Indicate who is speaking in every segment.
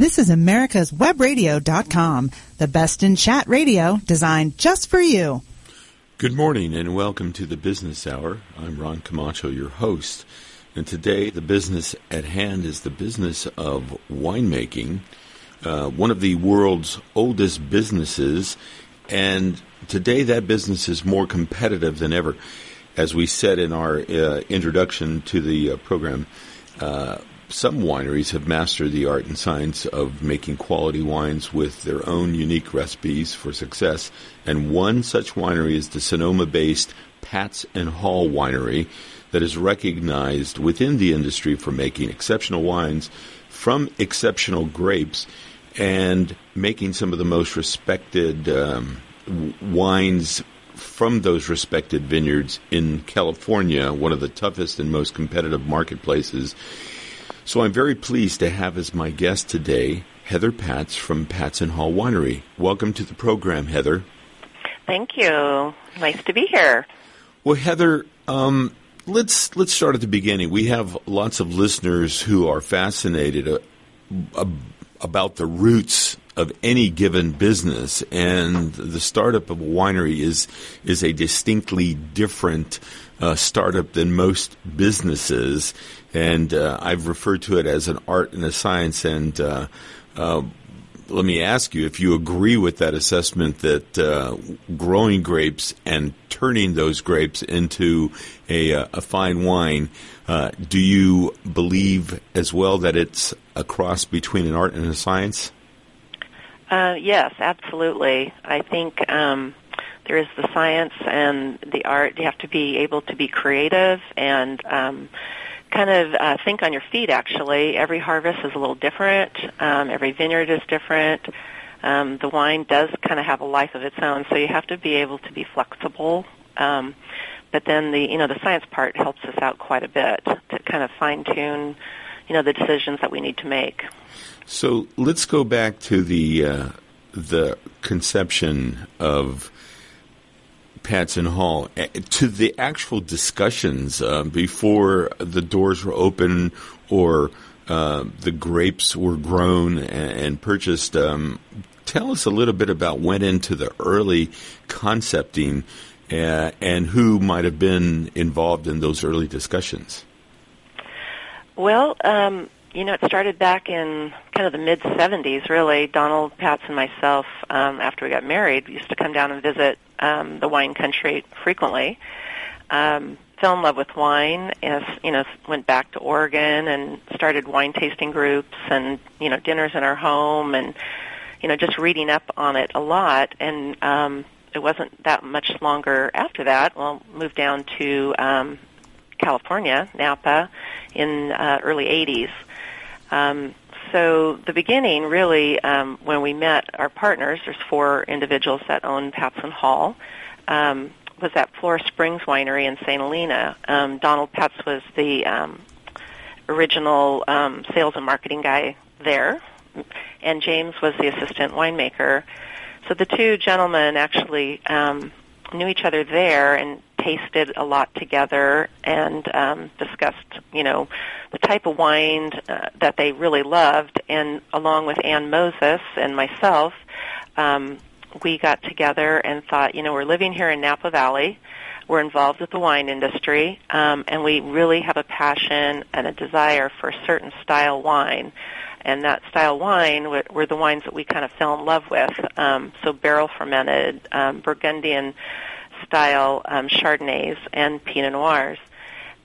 Speaker 1: This is America's Webradio.com, the best in chat radio designed just for you.
Speaker 2: Good morning and welcome to the Business Hour. I'm Ron Camacho, your host. And today, the business at hand is the business of winemaking, uh, one of the world's oldest businesses. And today, that business is more competitive than ever. As we said in our uh, introduction to the uh, program, uh, some wineries have mastered the art and science of making quality wines with their own unique recipes for success. And one such winery is the Sonoma based Patz and Hall Winery that is recognized within the industry for making exceptional wines from exceptional grapes and making some of the most respected um, wines from those respected vineyards in California, one of the toughest and most competitive marketplaces. So I'm very pleased to have as my guest today Heather Patz from Patz and Hall Winery. Welcome to the program, Heather.
Speaker 3: Thank you. Nice to be here.
Speaker 2: Well, Heather, um, let's let's start at the beginning. We have lots of listeners who are fascinated uh, uh, about the roots of any given business, and the startup of a winery is is a distinctly different uh, startup than most businesses and uh, I've referred to it as an art and a science. And uh, uh, let me ask you if you agree with that assessment that uh, growing grapes and turning those grapes into a, uh, a fine wine. Do you believe as well that it's a cross between an art and a science?
Speaker 3: yes, absolutely. I think um, there is the science and the art. You have to be able to be creative and um, kind of uh, think on your feet. Actually, every harvest is a little different. Um, every vineyard is different. Um, the wine does kind of have a life of its own, so you have to be able to be flexible. Um, but then the you know the science part helps us out quite a bit to kind of fine tune you know the decisions that we need to make.
Speaker 2: So let's go back to the uh, the conception of Patz and Hall eh, to the actual discussions uh, before the doors were open or uh, the grapes were grown and, and purchased. Um, tell us a little bit about went into the early concepting uh, and who might have been involved in those early discussions.
Speaker 3: Well, um, you know, it started back in kind of the mid 70s, really. Donald Patz and myself, um, after we got married, used to come down and visit um, the wine country frequently. Um, fell in love with wine, as you know, went back to Oregon and started wine tasting groups and you know dinners in our home and you know just reading up on it a lot. And um, it wasn't that much longer after that. Well, moved down to um, California, Napa, in uh, early 80s um, so the beginning, really, um, when we met our partners, there's four individuals that own Patz and Hall, um, was at Flora Springs Winery in St. Helena. Um, Donald Patz was the um, original um, sales and marketing guy there, and James was the assistant winemaker. So the two gentlemen actually um, knew each other there and tasted a lot together and um, discussed, you know, the type of wine uh, that they really loved. And along with Ann Moses and myself, um, we got together and thought, you know, we're living here in Napa Valley. We're involved with the wine industry, um, and we really have a passion and a desire for a certain style wine. And that style wine were, the wines that we kind of fell in love with. Um, so barrel fermented, um, Burgundian style um, Chardonnays and Pinot Noirs.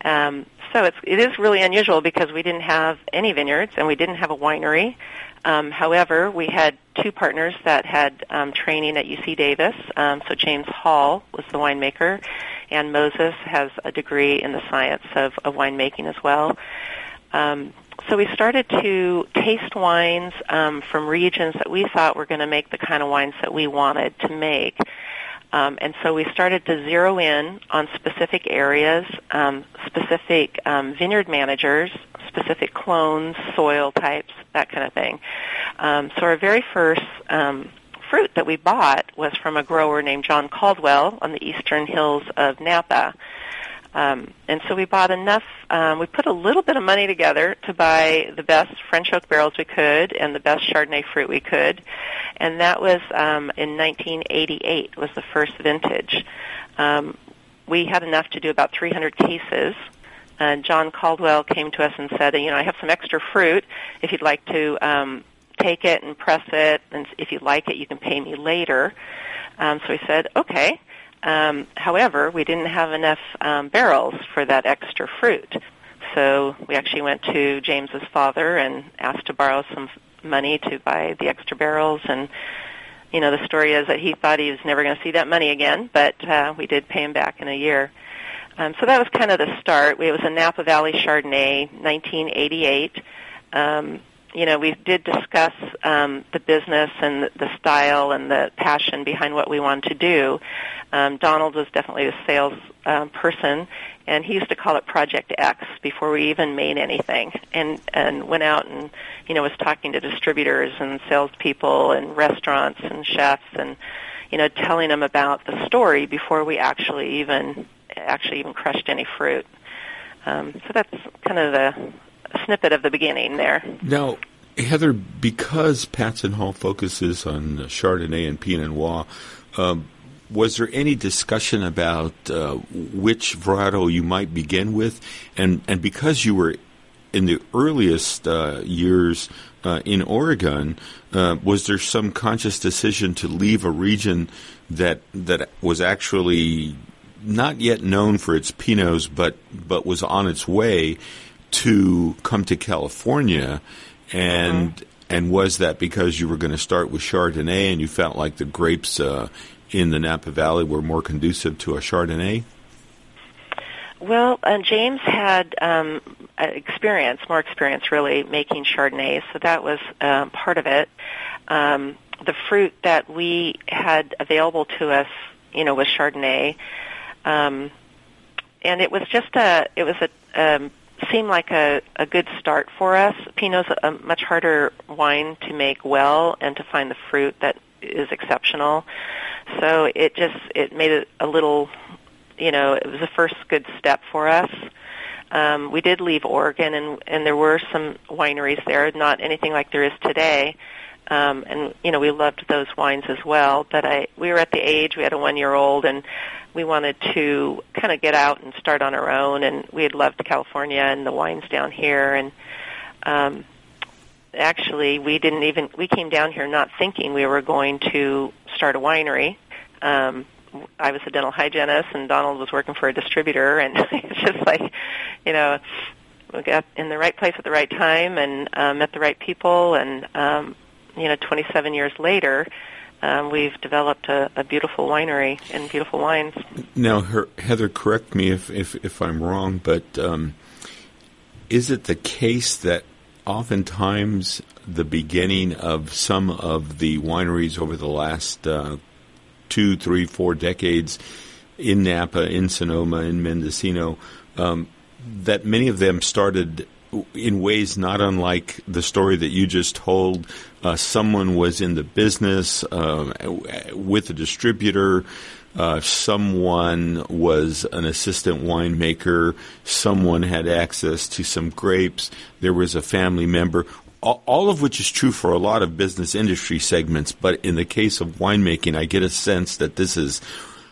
Speaker 3: Um, so it's, it is really unusual because we didn't have any vineyards and we didn't have a winery. Um, however, we had two partners that had um, training at UC Davis. Um, so James Hall was the winemaker, and Moses has a degree in the science of, of winemaking as well. Um, so we started to taste wines um, from regions that we thought were going to make the kind of wines that we wanted to make. Um, and so we started to zero in on specific areas, um, specific um, vineyard managers, specific clones, soil types, that kind of thing. Um, so our very first um, fruit that we bought was from a grower named John Caldwell on the eastern hills of Napa. Um, and so we bought enough. Um, we put a little bit of money together to buy the best French oak barrels we could and the best Chardonnay fruit we could, and that was um, in 1988. Was the first vintage. Um, we had enough to do about 300 cases. And John Caldwell came to us and said, you know, I have some extra fruit. If you'd like to um, take it and press it, and if you like it, you can pay me later. Um, so we said, okay. Um, however, we didn't have enough um, barrels for that extra fruit. So we actually went to James's father and asked to borrow some money to buy the extra barrels. And you know, the story is that he thought he was never going to see that money again, but uh, we did pay him back in a year. Um, so that was kind of the start. It was a Napa Valley Chardonnay, 1988. Um, you know, we did discuss um, the business and the style and the passion behind what we wanted to do. Um, Donald was definitely a sales um, person, and he used to call it Project X before we even made anything, and and went out and you know was talking to distributors and salespeople and restaurants and chefs and you know telling them about the story before we actually even actually even crushed any fruit. Um, so that's kind of the snippet of the beginning there.
Speaker 2: Now, Heather, because Patz and Hall focuses on Chardonnay and Pinot Noir, um, was there any discussion about uh, which varietal you might begin with? And and because you were in the earliest uh, years uh, in Oregon, uh, was there some conscious decision to leave a region that that was actually not yet known for its pinots, but but was on its way to come to California, and mm-hmm. and was that because you were going to start with Chardonnay and you felt like the grapes uh, in the Napa Valley were more conducive to a Chardonnay?
Speaker 3: Well, uh, James had um, experience, more experience really making Chardonnay, so that was um, part of it. Um, the fruit that we had available to us, you know, was Chardonnay, um, and it was just a, it was a, um, seemed like a, a good start for us. Pinot's a much harder wine to make well and to find the fruit that is exceptional. So it just it made it a little, you know, it was the first good step for us. Um, we did leave Oregon, and and there were some wineries there, not anything like there is today. Um, and you know, we loved those wines as well. But I, we were at the age we had a one-year-old, and we wanted to kind of get out and start on our own. And we had loved California and the wines down here, and um, actually we didn't even we came down here not thinking we were going to start a winery. Um, I was a dental hygienist, and Donald was working for a distributor, and it's just like, you know, we got in the right place at the right time and uh, met the right people, and um, you know, 27 years later, um, we've developed a, a, beautiful winery and beautiful wines.
Speaker 2: Now, her, Heather, correct me if if, if I'm wrong, but um, is it the case that oftentimes the beginning of some of the wineries over the last uh, two, three, four decades in Napa, in Sonoma, in Mendocino, um, that many of them started in ways not unlike the story that you just told. Uh, someone was in the business uh, with a distributor uh, someone was an assistant winemaker, someone had access to some grapes, there was a family member, all, all of which is true for a lot of business industry segments. But in the case of winemaking, I get a sense that this is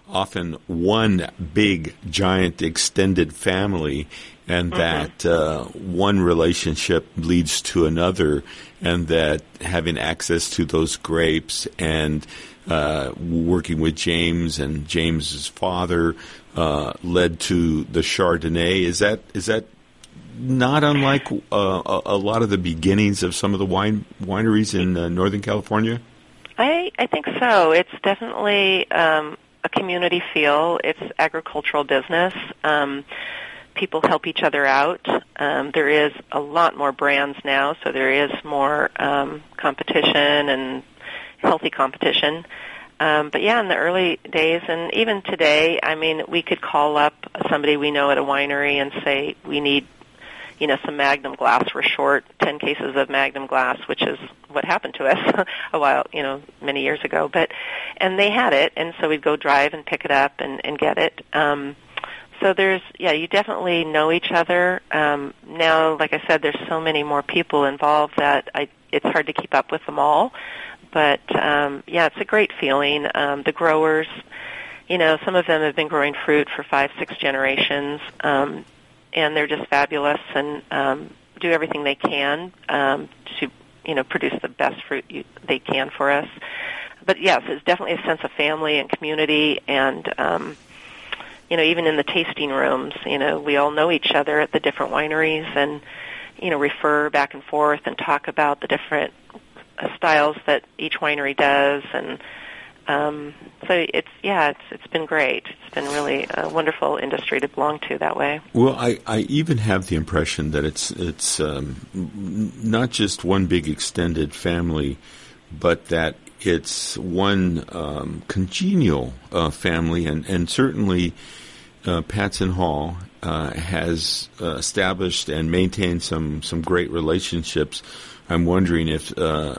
Speaker 2: often one big, giant, extended family, and mm-hmm. that uh, one relationship leads to another, and that having access to those grapes and uh, working with James and James's father uh, led to the Chardonnay. Is that is that not unlike uh, a, lot of the beginnings of some of the wine wineries in uh, Northern California?
Speaker 3: I I think so. It's definitely um, a community feel. It's agricultural business. Um, people help each other out. Um, there is a lot more brands now, so there is more um, competition and healthy competition. Um, but yeah, in the early days, and even today, I mean, we could call up somebody we know at a winery and say we need, you know, some Magnum glass. We're short ten cases of Magnum glass, which is what happened to us a while, you know, many years ago. But and they had it, and so we'd go drive and pick it up and, and get it. Um, so there's yeah, you definitely know each other. Um, now, like I said, there's so many more people involved that I it's hard to keep up with them all. But um, yeah, it's a great feeling. Um, the growers, you know, some of them have been growing fruit for five, six generations, um, and they're just fabulous and um, do everything they can um, to you know produce the best fruit you, they can for us. But yes, it's definitely a sense of family and community and. Um, you know, even in the tasting rooms, you know, we all know each other at the different wineries and, you know, refer back and forth and talk about the different styles that each winery does and um, so it's yeah, it's it's been great. It's been really a wonderful industry to belong to that way.
Speaker 2: Well, I, I even have the impression that it's it's um, not just one big extended family, but that it's one um, congenial uh, family, and and certainly uh, Patz and Hall uh, has uh, established and maintained some some great relationships. I'm wondering if uh,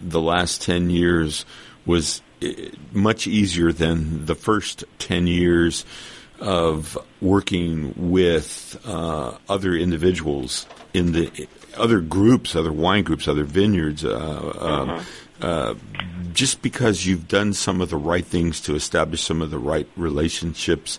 Speaker 2: the last ten years was uh, much easier than the first ten years of working with uh, other individuals in the other groups, other wine groups, other vineyards. Uh, mm-hmm. just because you've done some of the right things to establish some of the right relationships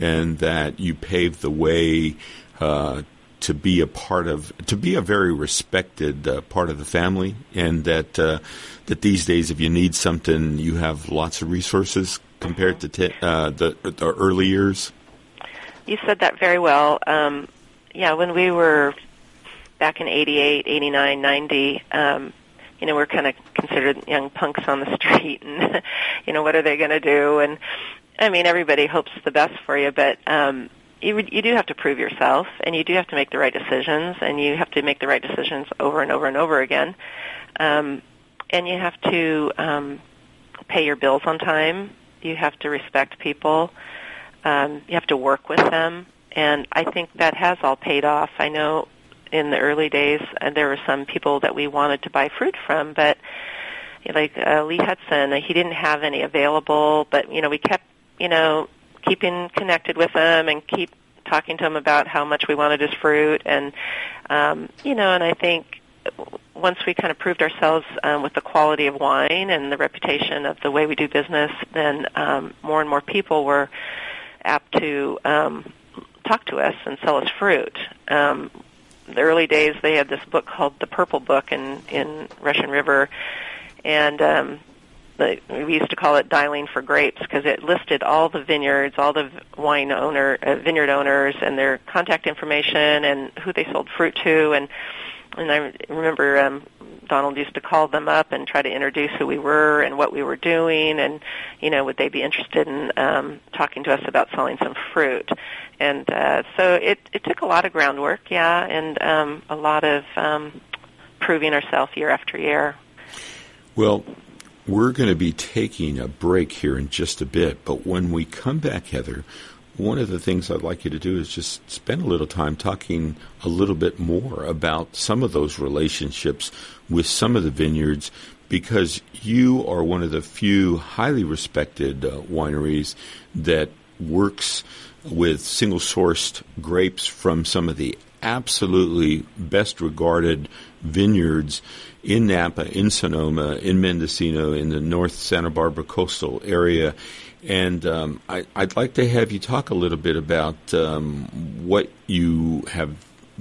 Speaker 2: and that you paved the way uh, to be a part of, to be a very respected uh, part of the family, and that uh, that these days, if you need something, you have lots of resources compared to t- uh, the, the early years.
Speaker 3: You said that very well. Um, yeah, when we were back in 88, 89, 90, um, you know, we're kind of considered young punks on the street and, you know, what are they going to do? And I mean, everybody hopes the best for you, but um, you you do have to prove yourself, and you do have to make the right decisions, and you have to make the right decisions over and over and over again, um, and you have to um, pay your bills on time. You have to respect people. Um, you have to work with them, and I think that has all paid off. I know in the early days uh, there were some people that we wanted to buy fruit from, but like uh, Lee Hudson, he didn't have any available, but you know we kept you know, keeping connected with them and keep talking to him about how much we wanted his fruit and um you know and I think once we kind of proved ourselves um, with the quality of wine and the reputation of the way we do business, then um, more and more people were apt to um, talk to us and sell us fruit. Um, the early days, they had this book called the Purple Book in in Russian River, and um, the, we used to call it dialing for grapes because it listed all the vineyards, all the wine owner, uh, vineyard owners, and their contact information and who they sold fruit to. And and I remember um, Donald used to call them up and try to introduce who we were and what we were doing, and you know would they be interested in um, talking to us about selling some fruit. And uh, so it it took a lot of groundwork, yeah, and um, a lot of um, proving ourselves year after year.
Speaker 2: Well, we're going to be taking a break here in just a bit, but when we come back, Heather, one of the things I'd like you to do is just spend a little time talking a little bit more about some of those relationships with some of the vineyards because you are one of the few highly respected uh, wineries that works with single sourced grapes from some of the absolutely best regarded vineyards in Napa, in Sonoma, in Mendocino, in the North Santa Barbara coastal area. And um, I, would like to have you talk a little bit about um, what you have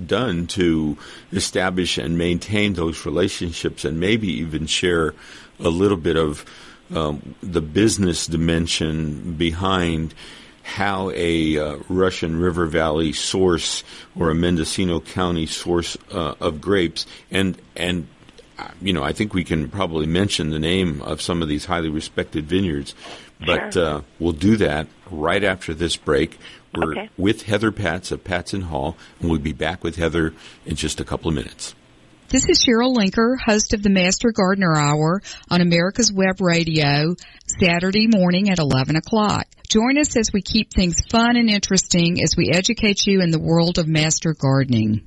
Speaker 2: done to establish and maintain those relationships, and maybe even share a little bit of um, the business dimension behind how a uh, Russian River Valley source or a Mendocino County source uh, of grapes and and you know, I think we can probably mention the name of some of these highly respected vineyards, but sure. uh, we'll do that right after this break. We're okay. with Heather Patz of Patz and Hall, and we'll be back with Heather in just a couple of minutes.
Speaker 4: This is Cheryl Linker, host of the Master Gardener Hour on America's Web Radio, Saturday morning at 11 o'clock. Join us as we keep things fun and interesting as we educate you in the world of master gardening.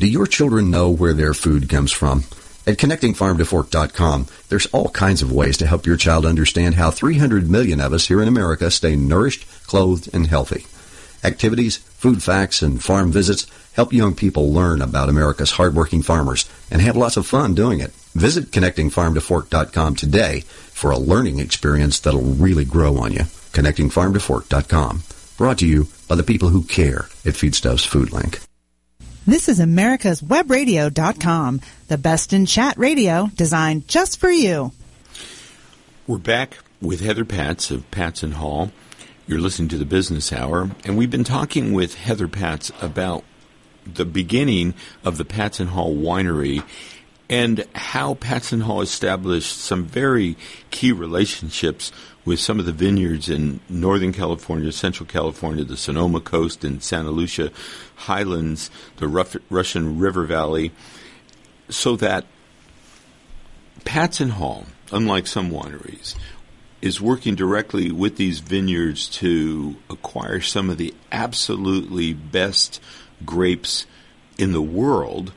Speaker 5: Do your children know where their food comes from? At connectingfarmtofork.com, there's all kinds of ways to help your child understand how 300 million of us here in America stay nourished, clothed, and healthy. Activities, food facts, and farm visits help young people learn about America's hardworking farmers and have lots of fun doing it. Visit connectingfarmtofork.com today for a learning experience that'll really grow on you. Connectingfarmtofork.com. Brought to you by the people who care at Feedstuffs Food Link.
Speaker 1: This is America's Webradio.com, the best in chat radio designed just for you.
Speaker 2: We're back with Heather Patz of Patz and Hall. You're listening to the Business Hour, and we've been talking with Heather Patz about the beginning of the Patz and Hall Winery and how Patz and Hall established some very key relationships with some of the vineyards in Northern California, Central California, the Sonoma Coast, and Santa Lucia Highlands, the Russian River Valley, so that Patz and Hall, unlike some wineries, is working directly with these vineyards to acquire some of the absolutely best grapes in the world.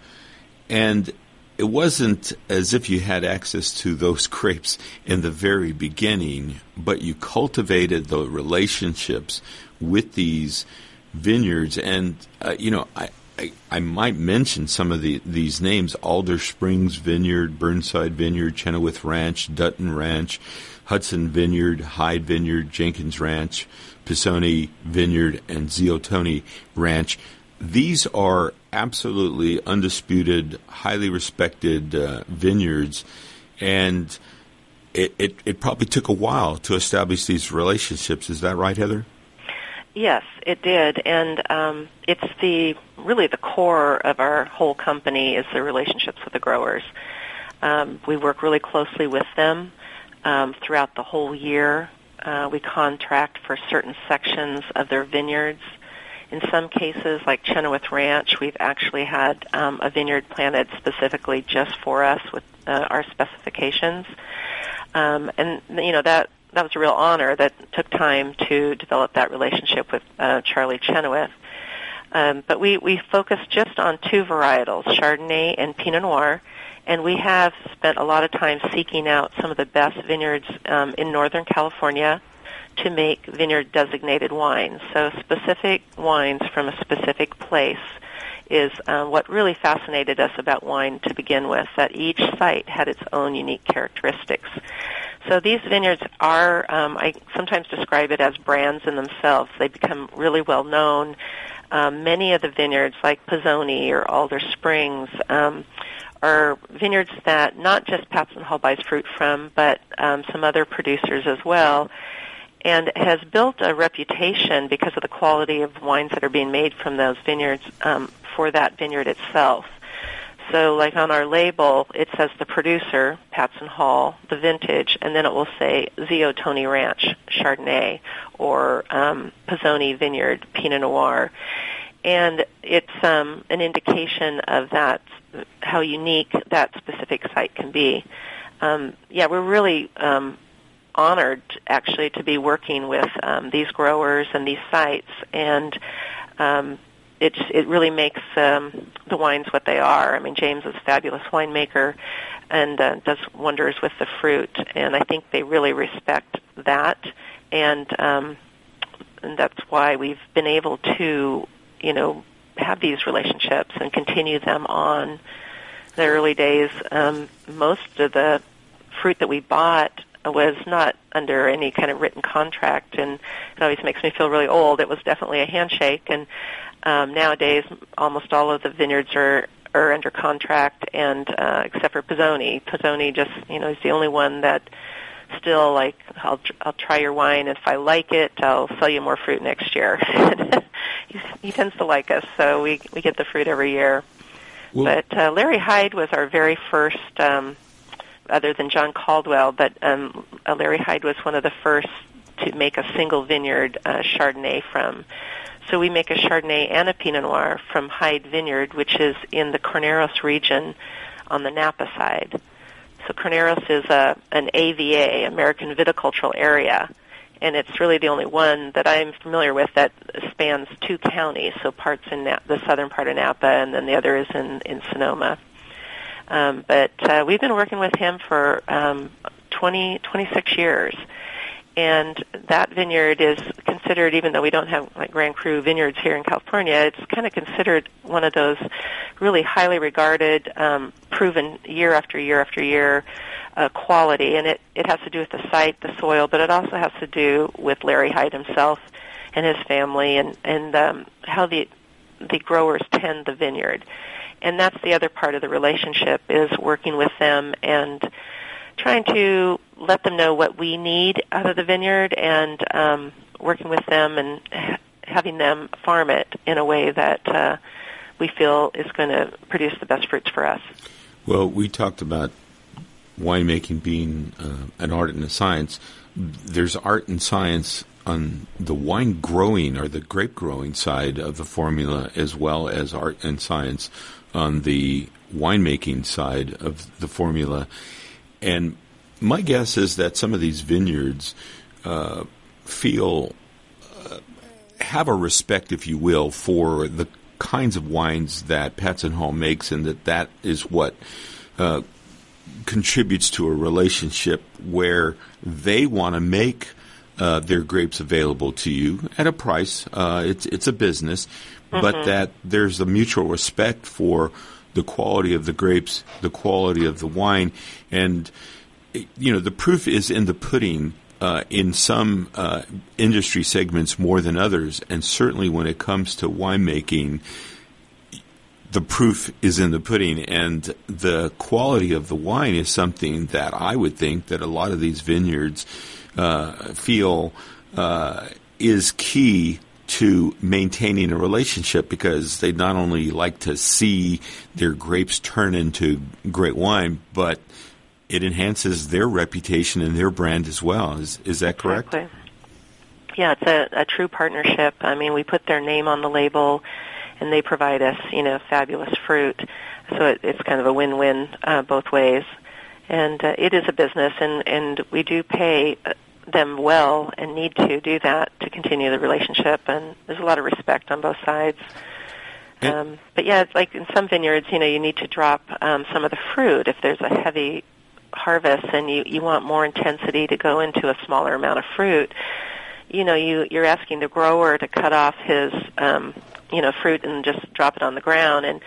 Speaker 2: And it wasn't as if you had access to those grapes in the very beginning, but you cultivated the relationships with these vineyards. And, uh, you know, I, I, I, might mention some of the, these names Alder Springs Vineyard, Burnside Vineyard, Chenoweth Ranch, Dutton Ranch, Hudson Vineyard, Hyde Vineyard, Jenkins Ranch, Pisoni Vineyard, and Zio Tony Ranch. These are absolutely undisputed, highly respected uh, vineyards, and it, it, it probably took a while to establish these relationships. Is that right, Heather?
Speaker 3: Yes, it did, and um, it's the really the core of our whole company is the relationships with the growers. Um, we work really closely with them um, throughout the whole year. Uh, we contract for certain sections of their vineyards. In some cases, like Chenoweth Ranch, we've actually had um, a vineyard planted specifically just for us with uh, our specifications. Um, and you know that that was a real honor that took time to develop that relationship with uh, Charlie Chenoweth. Um, but we we focused just on two varietals, Chardonnay and Pinot Noir, and we have spent a lot of time seeking out some of the best vineyards um, in Northern California to make vineyard designated wines. So specific wines from a specific place is uh, what really fascinated us about wine to begin with, that each site had its own unique characteristics. So these vineyards are, um, I sometimes describe it as brands in themselves. They become really well known. Um, many of the vineyards, like Pisoni or Alder Springs, um, are vineyards that not just and Hall buys fruit from, but um, some other producers as well, and has built a reputation because of the quality of wines that are being made from those vineyards um, for that vineyard itself. So, like on our label, it says the producer, Patz and Hall, the vintage, and then it will say Zio Tony Ranch Chardonnay or um, Pisoni Vineyard Pinot Noir, and it's um, an indication of that how unique that specific site can be. Um, yeah, we're really um, honored actually to be working with um, these growers and these sites, and um, it it really makes um, the wines what they are. I mean, James is a fabulous winemaker and uh, does wonders with the fruit, and I think they really respect that, and um, and that's why we've been able to, you know, have these relationships and continue them on. The early days, um, most of the fruit that we bought was not under any kind of written contract, and it always makes me feel really old. It was definitely a handshake, and um, nowadays almost all of the vineyards are are under contract, and uh, except for Pisoni, Pisoni just you know is the only one that still like I'll I'll try your wine if I like it I'll sell you more fruit next year. he, he tends to like us, so we we get the fruit every year. Well, but uh, Larry Hyde was our very first, um, other than John Caldwell, but um, Larry Hyde was one of the first to make a single vineyard uh, Chardonnay from. So we make a Chardonnay and a Pinot Noir from Hyde Vineyard, which is in the Carneros region on the Napa side. So Carneros is a, an AVA, American Viticultural Area, and it's really the only one that I'm familiar with that spans two counties. So parts in Na- the southern part of Napa, and then the other is in in Sonoma. Um, but uh, we've been working with him for um, 20, 26 years. And that vineyard is considered, even though we don't have like Grand Cru vineyards here in California, it's kind of considered one of those really highly regarded, um, proven year after year after year uh, quality. And it, it has to do with the site, the soil, but it also has to do with Larry Hyde himself and his family and, and um, how the, the growers tend the vineyard. And that's the other part of the relationship is working with them and trying to let them know what we need out of the vineyard and um, working with them and ha- having them farm it in a way that uh, we feel is going to produce the best fruits for us.
Speaker 2: Well, we talked about winemaking being uh, an art and a science. There's art and science on the wine growing or the grape growing side of the formula, as well as art and science on the winemaking side of the formula. And my guess is that some of these vineyards uh, feel uh, have a respect, if you will, for the kinds of wines that Patz and Hall makes, and that that is what uh, contributes to a relationship where they want to make uh, their grapes available to you at a price. Uh, it's it's a business, mm-hmm. but that there's a mutual respect for the quality of the grapes, the quality of the wine, and you know the proof is in the pudding. Uh, in some uh, industry segments more than others, and certainly when it comes to winemaking, the proof is in the pudding, and the quality of the wine is something that I would think that a lot of these vineyards uh, feel uh, is key to maintaining a relationship because they not only like to see their grapes turn into great wine, but it enhances their reputation and their brand as well. Is is that correct?
Speaker 3: Exactly. Yeah, it's a, a true partnership. I mean, we put their name on the label, and they provide us, you know, fabulous fruit. So it, it's kind of a win-win uh, both ways. And uh, it is a business, and and we do pay them well and need to do that to continue the relationship. And there's a lot of respect on both sides. Um, but yeah, it's like in some vineyards, you know, you need to drop um, some of the fruit if there's a heavy harvest and you you want more intensity to go into a smaller amount of fruit. You know, you you're asking the grower to cut off his um, you know fruit and just drop it on the ground, and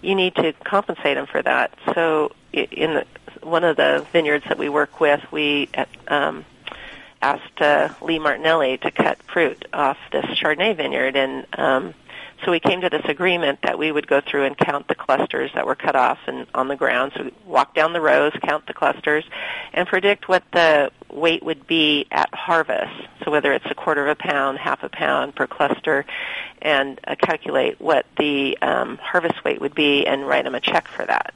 Speaker 3: you need to compensate him for that. So in the, one of the vineyards that we work with, we um, asked uh, Lee Martinelli to cut fruit off this Chardonnay vineyard, and um, so we came to this agreement that we would go through and count the clusters that were cut off and on the ground. So we walk down the rows, count the clusters, and predict what the weight would be at harvest. So whether it's a quarter of a pound, half a pound per cluster, and uh, calculate what the um, harvest weight would be, and write them a check for that.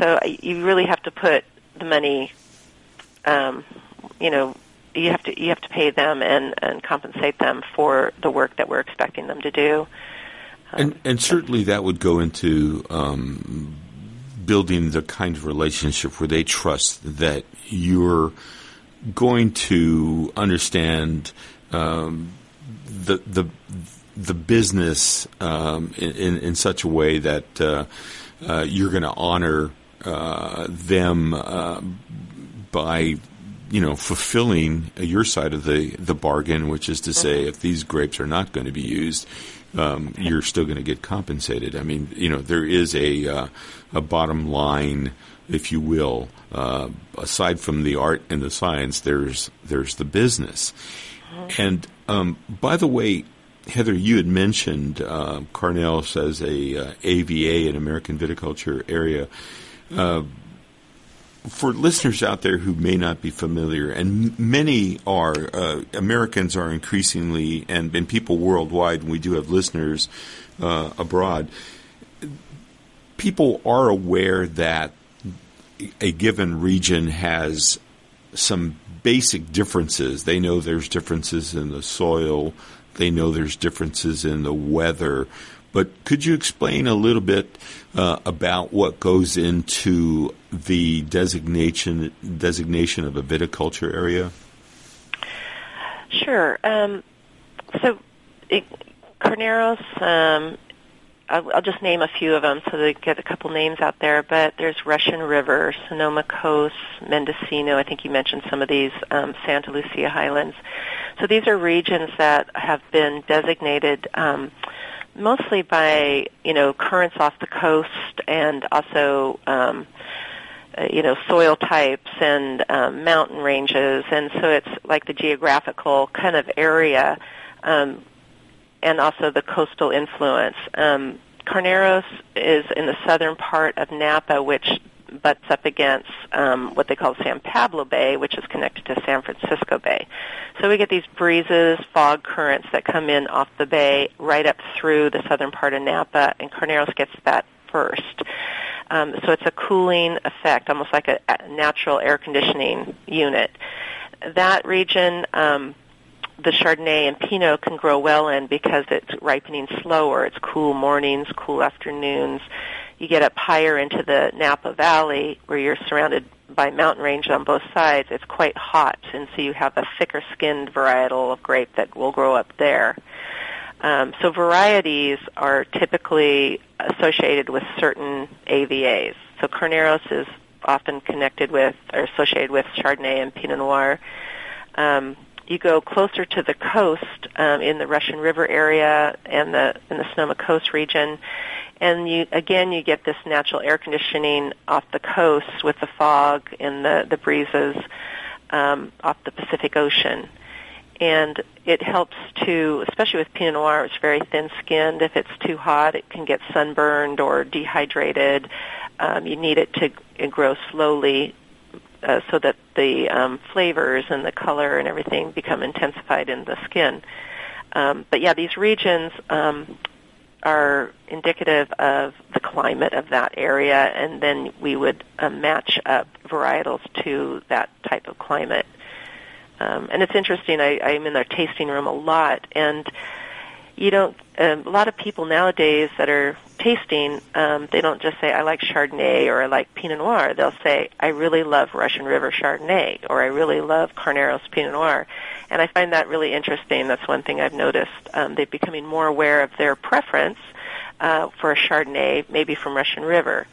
Speaker 3: So uh, you really have to put the money, um, you know, you have to you have to pay them and and compensate them for the work that we're expecting them to do.
Speaker 2: Um, and and certainly that would go into um, building the kind of relationship where they trust that you're going to understand um, the the the business um, in, in such a way that uh, uh, you're going to honor uh, them uh, by you know, fulfilling your side of the, the bargain, which is to say, mm-hmm. if these grapes are not going to be used, um, you're still going to get compensated. I mean, you know, there is a uh, a bottom line, if you will. Uh, aside from the art and the science, there's there's the business. Mm-hmm. And um, by the way, Heather, you had mentioned uh, as a AVA, uh, an American Viticulture Area. For listeners out there who may not be familiar, and many are, uh, Americans are increasingly, and, and people worldwide, and we do have listeners uh, abroad, people are aware that a given region has some basic differences. They know there's differences in the soil. They know there's differences in the weather. But could you explain a little bit uh, about what goes into the designation designation of a viticulture area?
Speaker 3: Sure. Um, so, it, Carneros um, I'll, I'll just name a few of them so they get a couple names out there. But there's Russian River, Sonoma Coast, Mendocino. I think you mentioned some of these. Um, Santa Lucia Highlands. So these are regions that have been designated um, mostly by you know currents off the coast and also. Um, uh, you know soil types and um, mountain ranges, and so it's like the geographical kind of area um, and also the coastal influence. Um, Carneros is in the southern part of Napa, which butts up against um, what they call San Pablo Bay, which is connected to San Francisco Bay. So we get these breezes, fog currents that come in off the bay right up through the southern part of Napa, and Carneros gets that first. Um, so it's a cooling effect, almost like a, a natural air conditioning unit. That region um, the Chardonnay and Pinot can grow well in because it's ripening slower. It's cool mornings, cool afternoons. You get up higher into the Napa Valley where you're surrounded by mountain range on both sides. It's quite hot, and so you have a thicker skinned varietal of grape that will grow up there. Um, so varieties are typically associated with certain AVAs. So Carneros is often connected with or associated with Chardonnay and Pinot Noir. Um, you go closer to the coast um, in the Russian River area and the in the Sonoma Coast region, and you again you get this natural air conditioning off the coast with the fog and the the breezes um, off the Pacific Ocean, and it helps to especially with Pinot Noir. It's very thin skinned. If it's too hot, it can get sunburned or dehydrated. Um, you need it to grow slowly uh, so that the um, flavors and the color and everything become intensified in the skin. Um, but yeah, these regions um, are indicative of the climate of that area, and then we would uh, match up varietals to that type of climate. Um, and it's interesting. I, I'm in their tasting room a lot, and you don't. Um, a lot of people nowadays that are tasting, um, they don't just say I like Chardonnay or I like Pinot Noir. They'll say I really love Russian River Chardonnay or I really love Carneros Pinot Noir, and I find that really interesting. That's one thing I've noticed. Um, they're becoming more aware of their preference uh, for a Chardonnay, maybe from Russian River.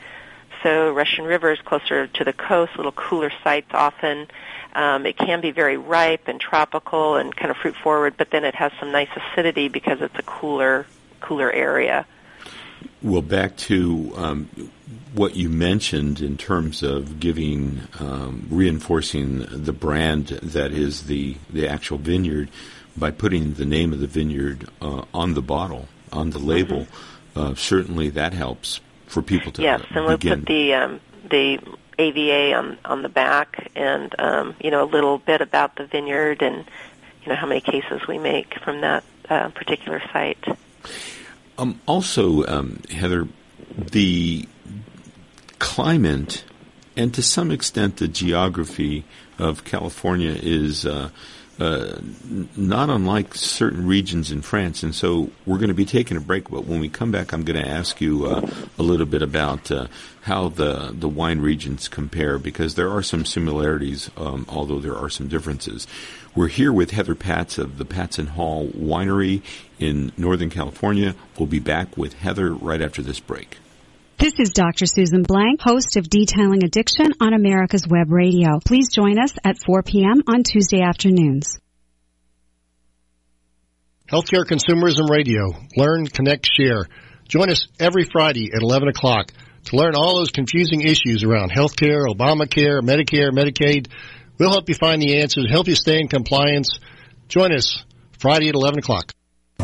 Speaker 3: So Russian River is closer to the coast, little cooler sites often. Um, it can be very ripe and tropical and kind of fruit forward, but then it has some nice acidity because it's a cooler, cooler area.
Speaker 2: Well, back to um, what you mentioned in terms of giving, um, reinforcing the brand that is the the actual vineyard by putting the name of the vineyard uh, on the bottle, on the label. Mm-hmm. Uh, certainly, that helps for people to
Speaker 3: yes, and we'll
Speaker 2: begin.
Speaker 3: put the um, the AVA on on the back, and um, you know a little bit about the vineyard, and you know how many cases we make from that uh, particular site.
Speaker 2: Um, also, um, Heather, the climate and to some extent the geography of California is uh, uh, not unlike certain regions in France. And so we're going to be taking a break, but when we come back, I'm going to ask you uh, a little bit about uh, how the, the wine regions compare because there are some similarities, um, although there are some differences. We're here with Heather Patz of the Patz and Hall Winery in Northern California. We'll be back with Heather right after this break.
Speaker 6: This is Dr. Susan Blank, host of Detailing Addiction on America's Web Radio. Please join us at 4 p.m. on Tuesday afternoons.
Speaker 7: Healthcare Consumerism Radio. Learn, connect, share. Join us every Friday at 11 o'clock to learn all those confusing issues around healthcare, Obamacare, Medicare, Medicaid. We'll help you find the answers, help you stay in compliance. Join us Friday at 11 o'clock.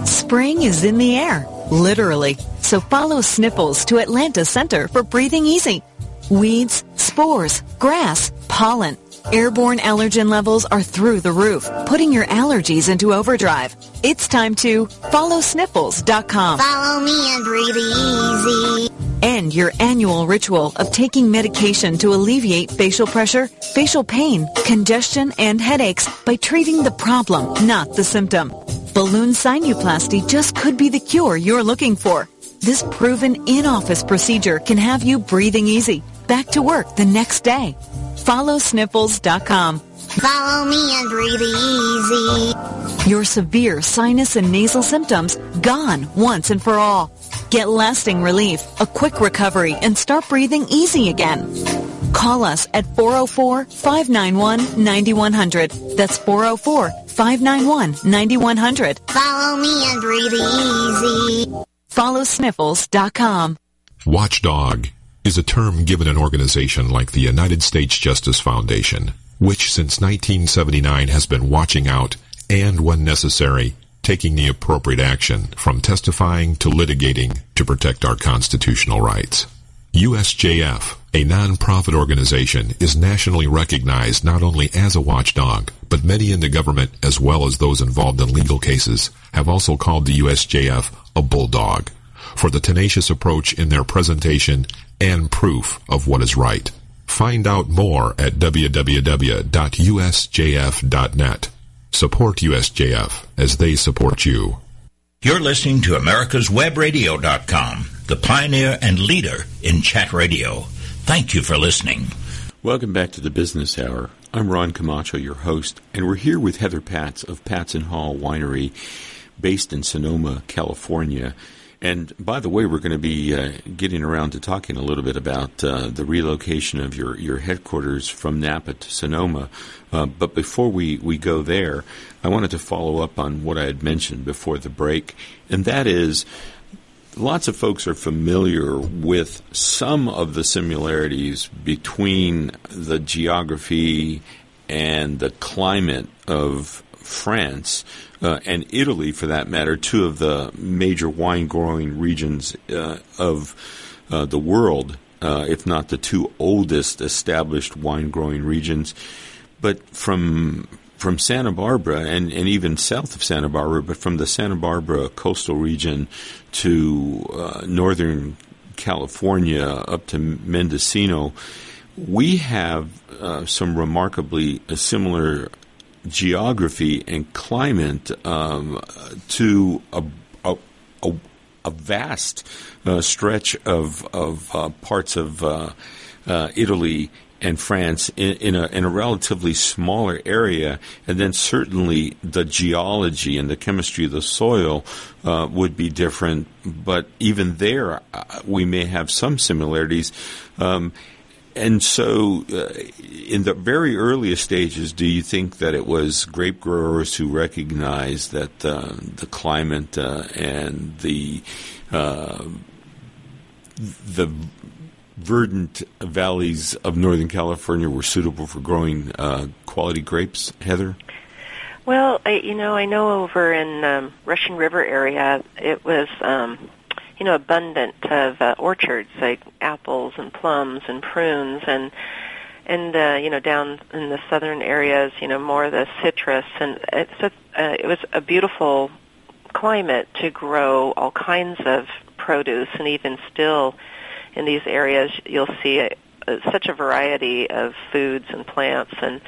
Speaker 8: Spring is in the air, literally. So follow Sniffles to Atlanta Center for breathing easy. Weeds, spores, grass, pollen. Airborne allergen levels are through the roof, putting your allergies into overdrive. It's time to follow sniffles.com.
Speaker 9: Follow me and breathe easy.
Speaker 8: End your annual ritual of taking medication to alleviate facial pressure, facial pain, congestion, and headaches by treating the problem, not the symptom. Balloon sinuplasty just could be the cure you're looking for. This proven in-office procedure can have you breathing easy, back to work the next day. Follow sniffles.com.
Speaker 9: Follow me and breathe easy.
Speaker 8: Your severe sinus and nasal symptoms gone once and for all. Get lasting relief, a quick recovery, and start breathing easy again. Call us at 404-591-9100. That's oh 404-591-9100.
Speaker 9: Follow me and breathe easy.
Speaker 8: FollowSniffles.com.
Speaker 10: Watchdog is a term given an organization like the United States Justice Foundation, which since 1979 has been watching out and, when necessary, taking the appropriate action from testifying to litigating to protect our constitutional rights. USJF, a nonprofit organization, is nationally recognized not only as a watchdog, but many in the government as well as those involved in legal cases have also called the USJF a bulldog for the tenacious approach in their presentation and proof of what is right. Find out more at www.usjf.net. Support USJF as they support you.
Speaker 11: You're listening to America'sWebRadio.com, the pioneer and leader in chat radio. Thank you for listening.
Speaker 2: Welcome back to the Business Hour. I'm Ron Camacho, your host, and we're here with Heather Patz of Patz and Hall Winery, based in Sonoma, California. And by the way, we're going to be uh, getting around to talking a little bit about uh, the relocation of your, your headquarters from Napa to Sonoma. Uh, but before we, we go there, I wanted to follow up on what I had mentioned before the break, and that is lots of folks are familiar with some of the similarities between the geography and the climate of France uh, and Italy, for that matter, two of the major wine growing regions uh, of uh, the world, uh, if not the two oldest established wine growing regions. But from from Santa Barbara and, and even south of Santa Barbara, but from the Santa Barbara coastal region to uh, northern California up to Mendocino, we have uh, some remarkably similar geography and climate um, to a, a, a, a vast uh, stretch of, of uh, parts of uh, uh Italy and France in, in, a, in a relatively smaller area, and then certainly the geology and the chemistry of the soil uh, would be different. But even there, uh, we may have some similarities. Um, and so, uh, in the very earliest stages, do you think that it was grape growers who recognized that uh, the climate uh, and the uh, the verdant valleys of Northern California were suitable for growing uh, quality grapes, Heather?
Speaker 3: Well, I, you know, I know over in um, Russian River area, it was um, you know, abundant of uh, orchards like apples and plums and prunes and and uh, you know down in the southern areas, you know, more of the citrus and it's a, uh, it was a beautiful climate to grow all kinds of produce and even still in these areas you'll see a, a, such a variety of foods and plants and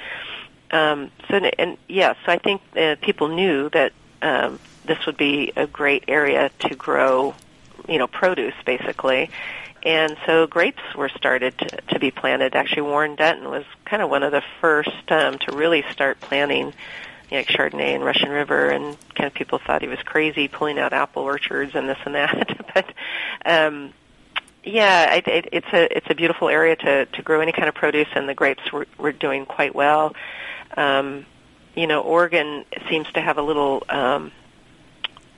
Speaker 3: um, so and yes, I think uh, people knew that um, this would be a great area to grow you know produce basically. And so grapes were started to, to be planted. Actually, Warren Dutton was kind of one of the first um, to really start planting know, Chardonnay and Russian River, and kind of people thought he was crazy pulling out apple orchards and this and that. but um, yeah, it, it, it's a it's a beautiful area to to grow any kind of produce, and the grapes were, were doing quite well. Um, you know, Oregon seems to have a little um,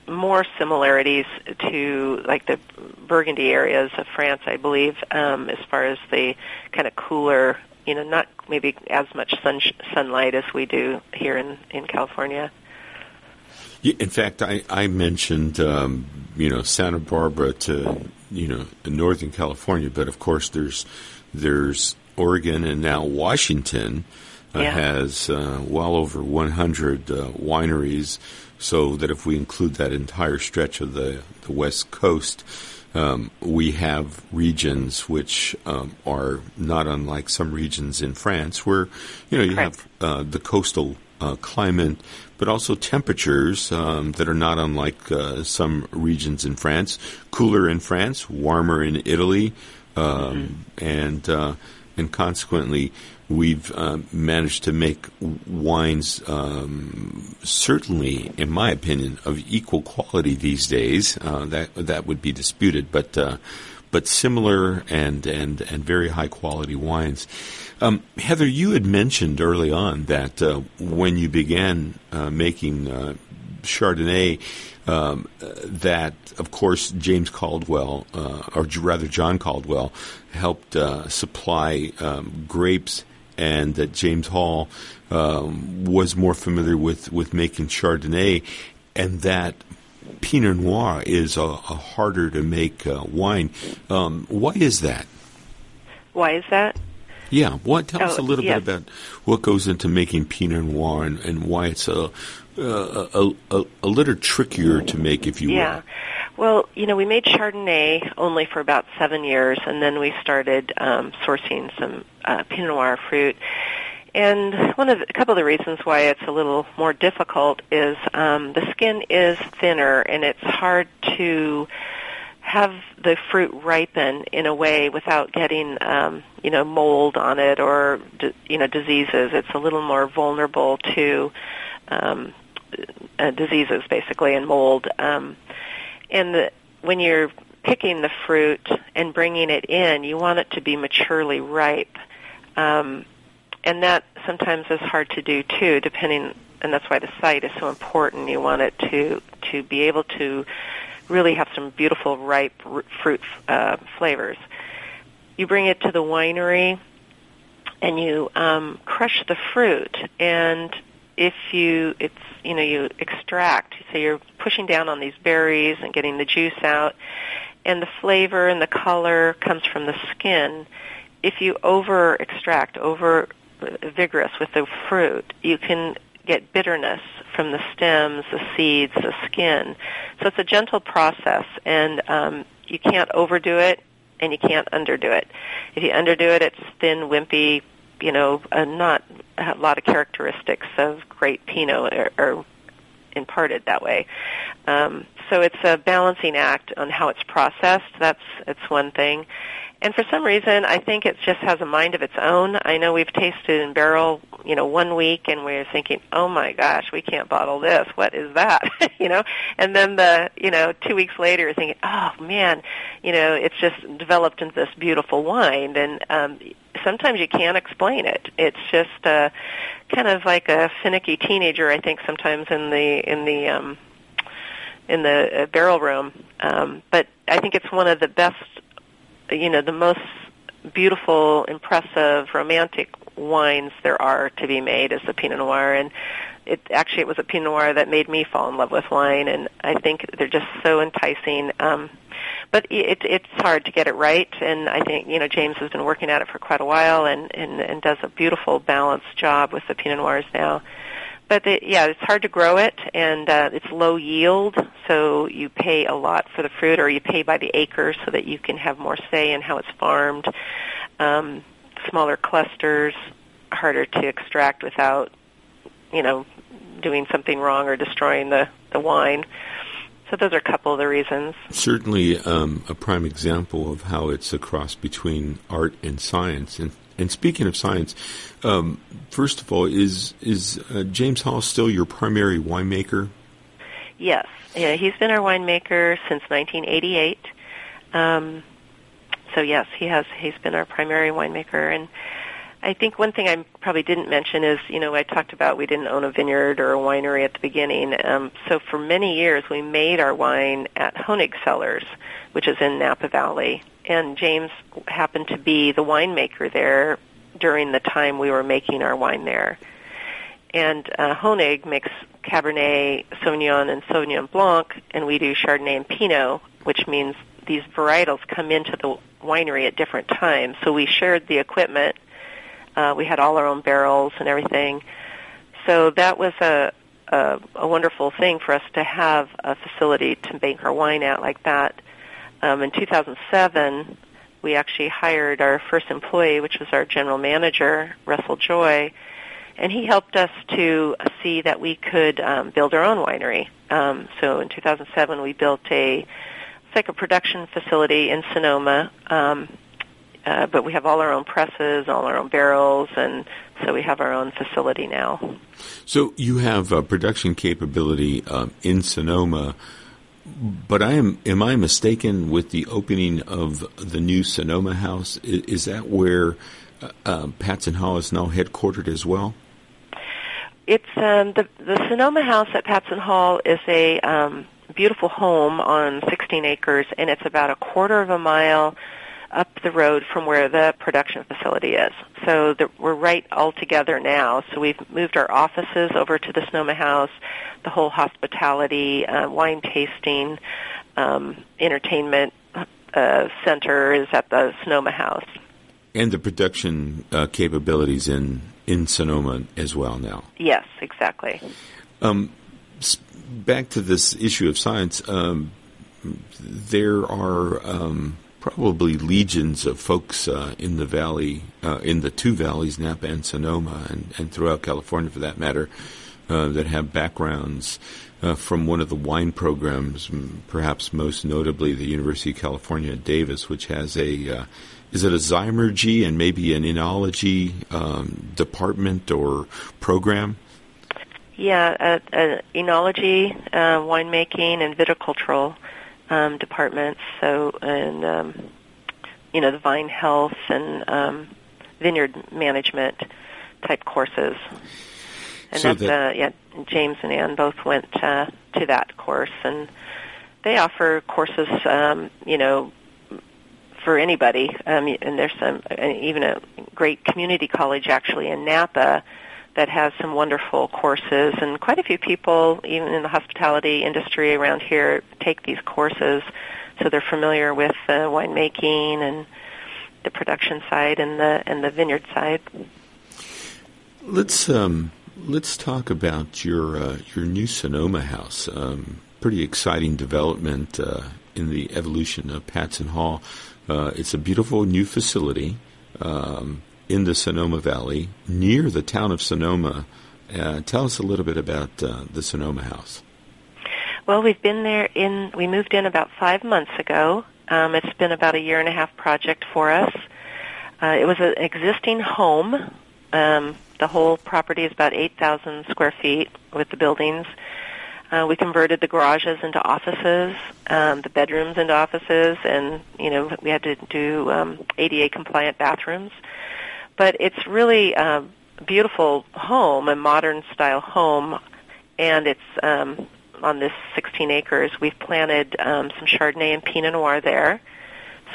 Speaker 3: more similarities to like the Burgundy areas of France, I believe, um, as far as the kind of cooler, you know, not maybe as much sun sunlight as we do here in in California.
Speaker 2: In fact, I, I mentioned um, you know Santa Barbara to you know Northern California, but of course there's there's Oregon and now Washington uh, yeah. has uh, well over 100 uh, wineries so that if we include that entire stretch of the, the west coast, um, we have regions which um, are not unlike some regions in France, where you know you
Speaker 3: Correct.
Speaker 2: have uh, the coastal uh, climate, but also temperatures um, that are not unlike uh, some regions in France. Cooler in France, warmer in Italy, um, and uh, and consequently, we've uh, managed to make wines um, certainly, in my opinion, of equal quality these days. Uh, that that would be disputed, but uh, but similar and and and very high quality wines. Um, Heather, you had mentioned early on that uh, when you began uh, making uh, Chardonnay, um, that of course James Caldwell, uh, or rather John Caldwell, helped uh, supply um, grapes, and that James Hall um, was more familiar with with making Chardonnay, and that. Pinot Noir is a, a harder to make uh, wine. Um, why is that?
Speaker 3: Why is that?
Speaker 2: Yeah, what tell us
Speaker 3: Oh,
Speaker 2: a little
Speaker 3: yes.
Speaker 2: bit about what goes into making Pinot Noir and, and why it's a, a, a, a, a little trickier to make, if you want.
Speaker 3: yeah. Well, you know, we made Chardonnay only for about seven years, and then we started um, sourcing some uh, Pinot Noir fruit. And one of the, a couple of the reasons why it's a little more difficult is um, the skin is thinner, and it's hard to have the fruit ripen in a way without getting um, you know mold on it or you know diseases. It's a little more vulnerable to um, uh, diseases basically and mold. Um, and the, when you're picking the fruit and bringing it in, you want it to be maturely ripe. Um, and that sometimes is hard to do too, depending, and that's why the site is so important. You want it to to be able to really have some beautiful ripe r- fruit uh, flavors. You bring it to the winery, and you um, crush the fruit. And if you, it's you know, you extract. So you're pushing down on these berries and getting the juice out, and the flavor and the color comes from the skin. If you over extract, over vigorous with the fruit, you can get bitterness from the stems, the seeds, the skin. So it's a gentle process, and um, you can't overdo it, and you can't underdo it. If you underdo it, it's thin, wimpy, you know, uh, not a lot of characteristics of great Pinot are, are imparted that way. Um, so it's a balancing act on how it's processed. That's it's one thing. And for some reason, I think it just has a mind of its own. I know we've tasted in barrel, you know, one week, and we were thinking, "Oh my gosh, we can't bottle this. What is that?" you know. And then the, you know, two weeks later, thinking, "Oh man, you know, it's just developed into this beautiful wine." And um, sometimes you can't explain it. It's just uh, kind of like a finicky teenager. I think sometimes in the in the um, in the uh, barrel room. Um, but I think it's one of the best you know the most beautiful, impressive, romantic wines there are to be made is the Pinot Noir, and it actually it was a Pinot Noir that made me fall in love with wine, and I think they're just so enticing. Um, but it, it's hard to get it right, and I think you know James has been working at it for quite a while, and and, and does a beautiful, balanced job with the Pinot Noirs now but the, yeah, it's hard to grow it, and uh, it's low yield, so you pay a lot for the fruit, or you pay by the acre, so that you can have more say in how it's farmed. Um, smaller clusters, harder to extract without, you know, doing something wrong or destroying the the wine. So those are a couple of the reasons.
Speaker 2: Certainly, um, a prime example of how it's a cross between art and science. And and speaking of science, um, first of all, is is uh, James Hall still your primary winemaker?
Speaker 3: Yes, yeah, he's been our winemaker since 1988. Um, so yes, he has. He's been our primary winemaker, and I think one thing I probably didn't mention is, you know, I talked about we didn't own a vineyard or a winery at the beginning. Um, so for many years, we made our wine at Honig Cellars, which is in Napa Valley, and James happened to be the winemaker there during the time we were making our wine there. And uh, Honig makes Cabernet Sauvignon and Sauvignon Blanc, and we do Chardonnay and Pinot, which means these varietals come into the winery at different times. So we shared the equipment. Uh, we had all our own barrels and everything. So that was a, a, a wonderful thing for us to have a facility to make our wine at like that. um, in 2007, we actually hired our first employee, which was our general manager, Russell Joy, and he helped us to see that we could um, build our own winery. Um, so in 2007, we built a it's like a production facility in Sonoma, um, uh, but we have all our own presses, all our own barrels, and so we have our own facility now.
Speaker 2: So you have uh, production capability um, in Sonoma, but I am am I mistaken with the opening of the new Sonoma House? Is, is that where uh, uh, Patz and Hall is now headquartered as well?
Speaker 3: It's um, the the Sonoma House at Patz and Hall is a um, beautiful home on 16 acres, and it's about a quarter of a mile up the road from where the production facility is. So the, we're right all together now. So we've moved our offices over to the Sonoma House, the whole hospitality, uh, wine tasting, um, entertainment uh, center is at the Sonoma House.
Speaker 2: And the production uh, capabilities in in Sonoma as well now.
Speaker 3: Yes, exactly.
Speaker 2: Um, back to this issue of science. Um, there are um, probably legions of folks uh, in the valley, uh, in the two valleys, Napa and Sonoma, and, and throughout California for that matter, uh, that have backgrounds uh, from one of the wine programs, perhaps most notably the University of California at Davis, which has a uh, is it a zymurgy and maybe an enology um, department or program?
Speaker 3: Yeah, enology, uh, winemaking, and viticultural um, departments. So, and um, you know, the vine health and um, vineyard management type courses. And so that's that, uh, yeah, James and Ann both went uh, to that course, and they offer courses, um, you know, for anybody. Um, and there's some, and even a great community college actually in Napa that has some wonderful courses, and quite a few people, even in the hospitality industry around here, take these courses, so they're familiar with uh, winemaking and the production side and the and the vineyard side.
Speaker 2: Let's um, let's talk about your uh, your new Sonoma house. Um, pretty exciting development uh, in the evolution of Patz and Hall. Uh, it's a beautiful new facility. Um, in the Sonoma Valley, near the town of Sonoma. Uh, tell us a little bit about uh, the Sonoma House.
Speaker 3: Well, we've been there in. We moved in about five months ago. Um, it's been about a year and a half project for us. Uh, it was an existing home. Um, the whole property is about 8,000 square feet with the buildings. Uh, we converted the garages into offices, um, the bedrooms into offices, and you know we had to do um, ADA compliant bathrooms but it's really a beautiful home, a modern style home, and it's um, on this 16 acres. We've planted um, some Chardonnay and Pinot Noir there,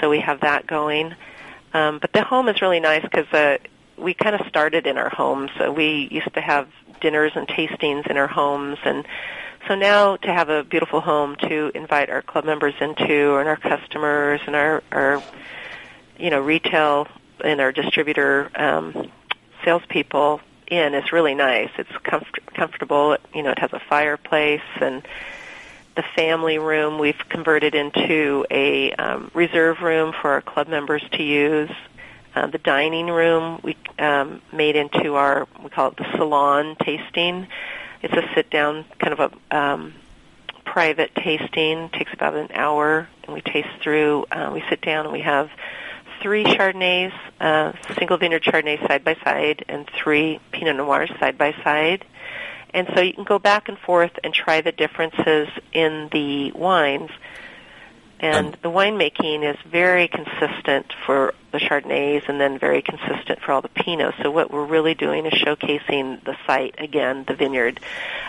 Speaker 3: so we have that going. Um, but the home is really nice because uh, we kind of started in our homes. So we used to have dinners and tastings in our homes, and so now to have a beautiful home to invite our club members into, and our customers, and our, our you know retail and our distributor um, salespeople in is really nice. It's comfort- comfortable. You know, it has a fireplace and the family room we've converted into a um, reserve room for our club members to use. Uh, the dining room we um, made into our we call it the salon tasting. It's a sit down kind of a um, private tasting. It takes about an hour, and we taste through. Uh, we sit down and we have three Chardonnays, uh, single vineyard Chardonnays side by side, and three Pinot Noirs side by side. And so you can go back and forth and try the differences in the wines. And um, the winemaking is very consistent for the Chardonnays and then very consistent for all the Pinots. So what we're really doing is showcasing the site again, the vineyard.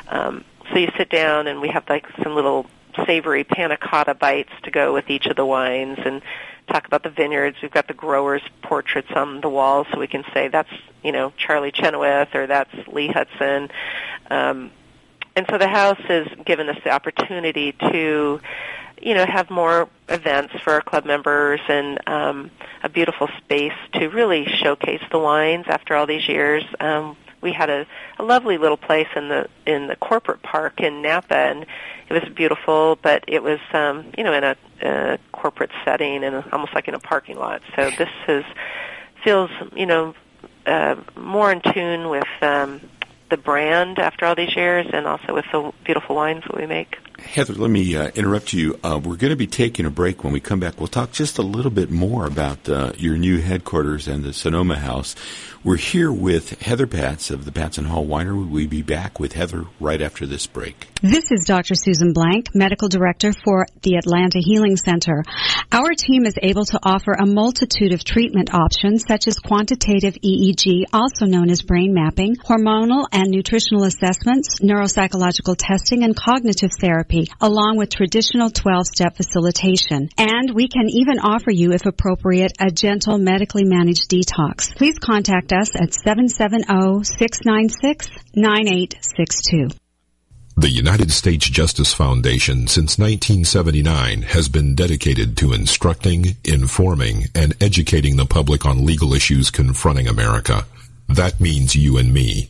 Speaker 3: Um, so you sit down and we have like some little savory panna cotta bites to go with each of the wines and talk about the vineyards. We've got the growers' portraits on the wall, so we can say that's you know Charlie Chenoweth or that's Lee Hudson. Um, and so the house has given us the opportunity to, you know, have more events for our club members and um, a beautiful space to really showcase the wines after all these years. Um, we had a, a lovely little place in the in the corporate park in Napa, and it was beautiful, but it was um, you know in a uh, corporate setting and almost like in a parking lot. So this is feels you know uh, more in tune with um, the brand after all these years, and also with the beautiful wines that we make.
Speaker 2: Heather, let me uh, interrupt you. Uh, we're going to be taking a break. When we come back, we'll talk just a little bit more about uh, your new headquarters and the Sonoma House. We're here with Heather Patz of the Patz and Hall Winery. We'll be back with Heather right after this break.
Speaker 6: This is Dr. Susan Blank, Medical Director for the Atlanta Healing Center. Our team is able to offer a multitude of treatment options such as quantitative EEG, also known as brain mapping, hormonal and nutritional assessments, neuropsychological testing, and cognitive therapy, along with traditional 12-step facilitation. And we can even offer you, if appropriate, a gentle medically managed detox. Please contact us at 770-696-9862.
Speaker 10: The United States Justice Foundation since 1979 has been dedicated to instructing, informing, and educating the public on legal issues confronting America. That means you and me.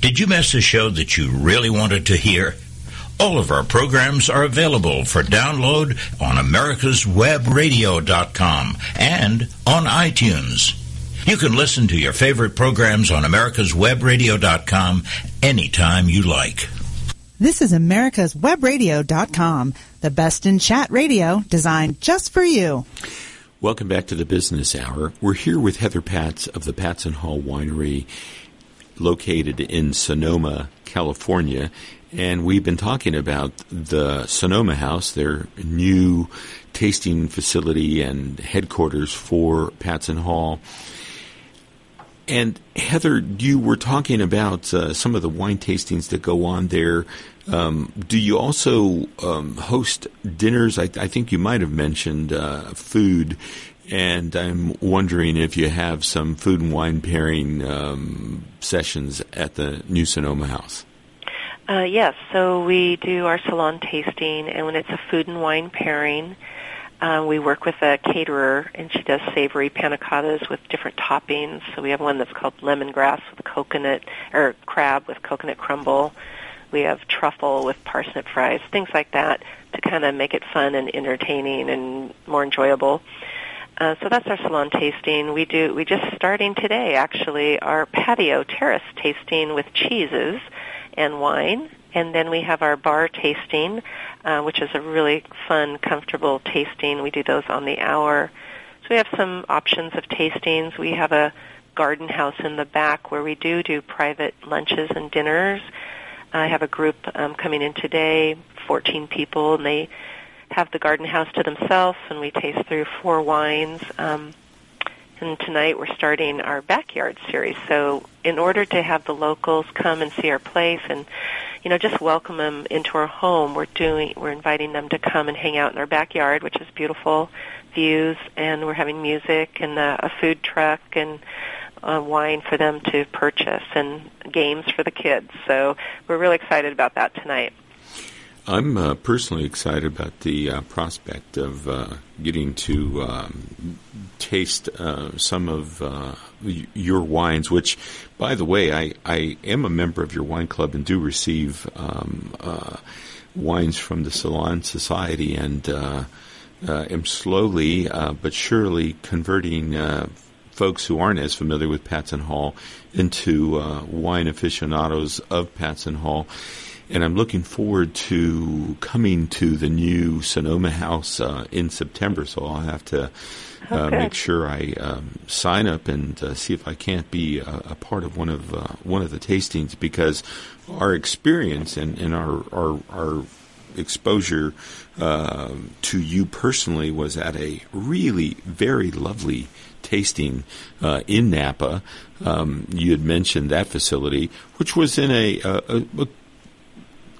Speaker 11: Did you miss a show that you really wanted to hear? All of our programs are available for download on americaswebradio.com and on iTunes. You can listen to your favorite programs on americaswebradio.com anytime you like.
Speaker 1: This is americaswebradio.com, the best in chat radio designed just for you.
Speaker 2: Welcome back to the Business Hour. We're here with Heather Patz of the Patz and Hall Winery located in Sonoma, California. And we've been talking about the Sonoma House, their new tasting facility and headquarters for Patz and Hall. And Heather, you were talking about uh, some of the wine tastings that go on there. Um, do you also um, host dinners? I, I, think you might have mentioned uh, food, and I'm wondering if you have some food and wine pairing um, sessions at the New Sonoma House.
Speaker 3: Uh, yes, so we do our salon tasting, and when it's a food and wine pairing, uh, we work with a caterer, and she does savory panna cottas with different toppings. So we have one that's called lemongrass with coconut, or crab with coconut crumble. We have truffle with parsnip fries, things like that, to kind of make it fun and entertaining and more enjoyable. Uh, so that's our salon tasting. We do. We just starting today, actually, our patio terrace tasting with cheeses and wine, and then we have our bar tasting uh, which is a really fun, comfortable tasting. We do those on the hour. So we have some options of tastings. We have a garden house in the back where we do do private lunches and dinners. I have a group um, coming in today, 14 people, and they have the garden house to themselves, and we taste through four wines. Um, and tonight we're starting our backyard series. So in order to have the locals come and see our place and you know, just welcome them into our home. We're doing, we're inviting them to come and hang out in our backyard, which is beautiful views, and we're having music and a, a food truck and uh, wine for them to purchase and games for the kids. So we're really excited about that tonight.
Speaker 2: I'm uh, personally excited about the uh, prospect of uh, getting to um, taste uh, some of uh, your wines, which, by the way, I, I am a member of your wine club and do receive um, uh, wines from the Salon Society and am slowly but surely converting folks who aren't as familiar with Patz and Hall into wine aficionados of Patz and Hall and I'm looking forward to coming to the new Sonoma House uh, in September. So I'll have to uh,
Speaker 3: okay.
Speaker 2: make sure I um, sign up and uh, see if I can't be a, a part of one of uh, one of the tastings because our experience and, and our, our our exposure uh, to you personally was at a really very lovely tasting uh, in Napa. Um, you had mentioned that facility, which was in a, a, a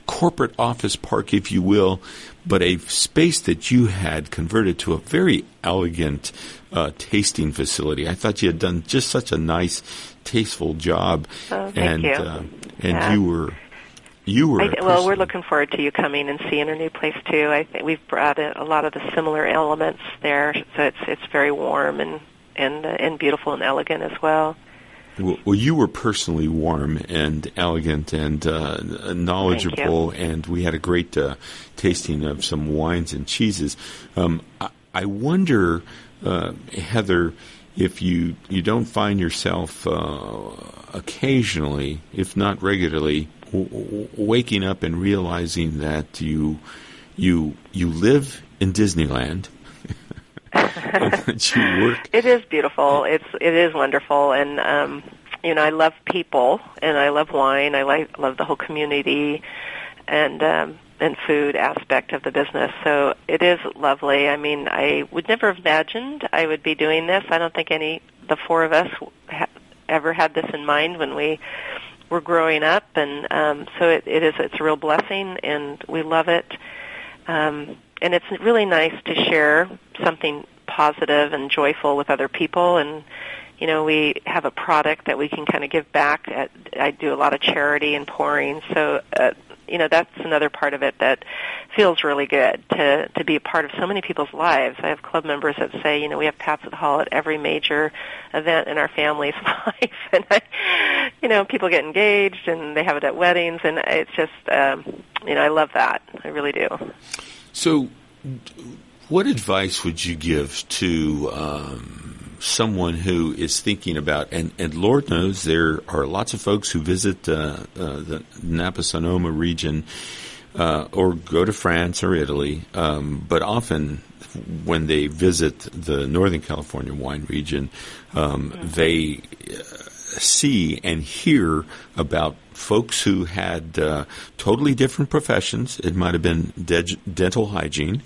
Speaker 2: corporate office park, if you will, but a space that you had converted to a very elegant uh, tasting facility. I thought you had done just such a nice, tasteful job,
Speaker 3: Oh, thank
Speaker 2: and
Speaker 3: you.
Speaker 2: Uh, and
Speaker 3: Yeah.
Speaker 2: you were you were
Speaker 3: I, well, we're looking forward to you coming and seeing our new place too. I think we've brought in a lot of the similar elements there, so it's it's very warm and and uh, and beautiful and elegant as well.
Speaker 2: Well, you were personally warm and elegant and uh, knowledgeable, and we had a great uh, tasting of some wines and cheeses. Um, I, I wonder, uh, Heather, if you you don't find yourself uh, occasionally, if not regularly, w- w- waking up and realizing that you you you live in Disneyland. that you work
Speaker 3: It is beautiful. It's it is wonderful, and um, you know I love people, and I love wine. I like love the whole community, and um, and food aspect of the business. So it is lovely. I mean, I would never have imagined I would be doing this. I don't think any the four of us ha- ever had this in mind when we were growing up, and um, so it, it is it's a real blessing, and we love it. Um, and it's really nice to share something positive and joyful with other people. And you know we have a product that we can kind of give back at, i do a lot of charity and pouring. So uh, you know that's another part of it that feels really good to to be a part of so many people's lives. I have club members that say you know we have Patz and Hall at every major event in our family's life. And I, you know people get engaged and they have it at weddings. And it's just um you know i love that. I really do.
Speaker 2: So, what advice would you give to um, someone who is thinking about, and, and Lord knows there are lots of folks who visit uh, uh, the Napa Sonoma region uh, or go to France or Italy, um, but often when they visit the Northern California wine region, um, they uh, see and hear about folks who had uh, totally different professions. It might have been de- dental hygiene.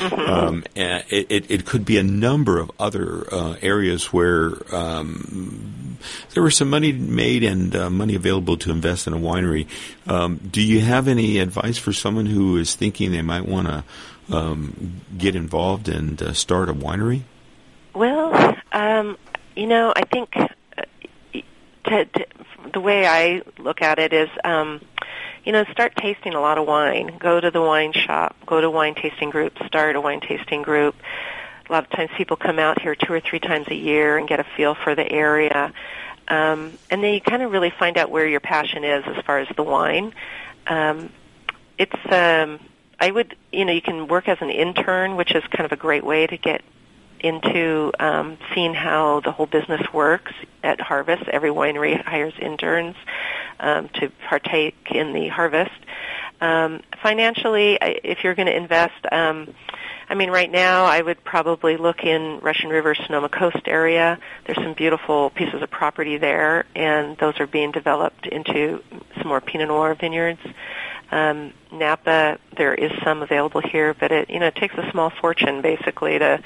Speaker 2: Um, and it, it, it could be a number of other uh, areas where um, there was some money made and uh, money available to invest in a winery. Um, do you have any advice for someone who is thinking they might want to um, get involved and uh, start a winery?
Speaker 3: Well, um, you know, I think uh, to, to, the way I look at it is, um, you know, start tasting a lot of wine. Go to the wine shop. Go to wine tasting groups. Start a wine tasting group. A lot of times people come out here two or three times a year and get a feel for the area. Um, and then you kind of really find out where your passion is as far as the wine. Um, it's, um, I would, you know, you can work as an intern, which is kind of a great way to get into um, seeing how the whole business works at Harvest. Every winery hires interns um, to partake in the harvest. Um, financially, if you're going to invest, um, I mean, right now I would probably look in Russian River, Sonoma Coast area. There's some beautiful pieces of property there, and those are being developed into some more Pinot Noir vineyards. Um, Napa, there is some available here, but it you know it takes a small fortune basically to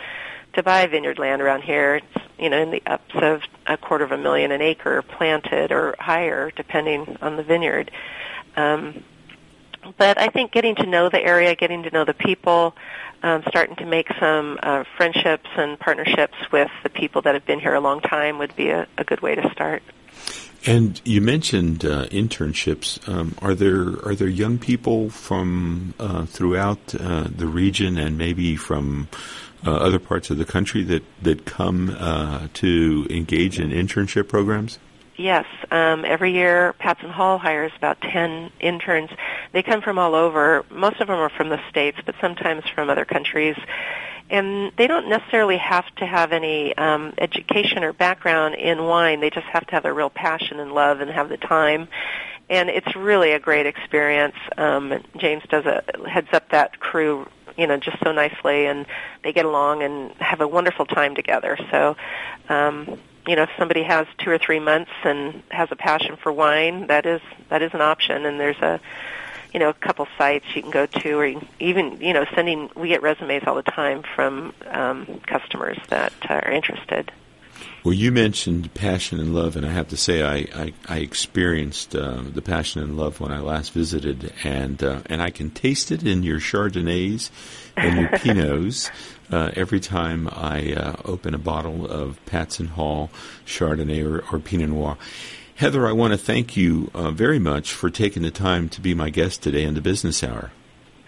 Speaker 3: to buy vineyard land around here. It's you know in the ups of a quarter of a million an acre planted or higher, depending on the vineyard. Um, but I think getting to know the area, getting to know the people, um, starting to make some uh, friendships and partnerships with the people that have been here a long time would be a, a good way to start.
Speaker 2: And you mentioned uh, internships. Um, are there are there young people from uh, throughout uh, the region and maybe from uh, other parts of the country that that come uh, to engage in internship programs?
Speaker 3: Yes, um, every year Patz and Hall hires about 10 interns. They come from all over. Most of them are from the States, but sometimes from other countries. And they don't necessarily have to have any um, education or background in wine. They just have to have a real passion and love and have the time. And it's really a great experience. Um, James does a heads up that crew, you know, just so nicely, and they get along and have a wonderful time together. So, um, you know, if somebody has two or three months and has a passion for wine, that is that is an option. And there's a you know, a couple sites you can go to, or even, you know, sending. We get resumes all the time from um, customers that are interested.
Speaker 2: Well, you mentioned passion and love, and I have to say I I, I experienced uh, the passion and love when I last visited, and uh, and I can taste it in your Chardonnays and your Pinots. Uh, every time I uh, open a bottle of Patz and Hall Chardonnay or, or Pinot Noir. Heather, I want to thank you uh, very much for taking the time to be my guest today in the business hour.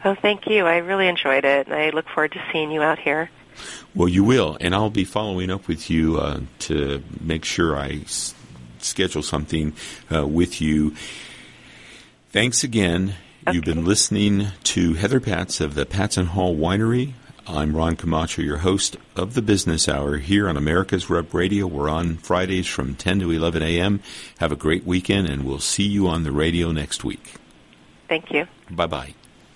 Speaker 3: Oh, thank you. I really enjoyed it, and I look forward to seeing you out here.
Speaker 2: Well, you will, and I'll be following up with you uh, to make sure I s- schedule something uh, with you. Thanks again. Okay. You've been listening to Heather Patz of the Patz and Hall Winery. I'm Ron Camacho, your host of the Business Hour here on America's Web Radio. We're on Fridays from 10 to 11 a.m. Have a great weekend, and we'll see you on the radio next week.
Speaker 3: Thank you.
Speaker 2: Bye bye.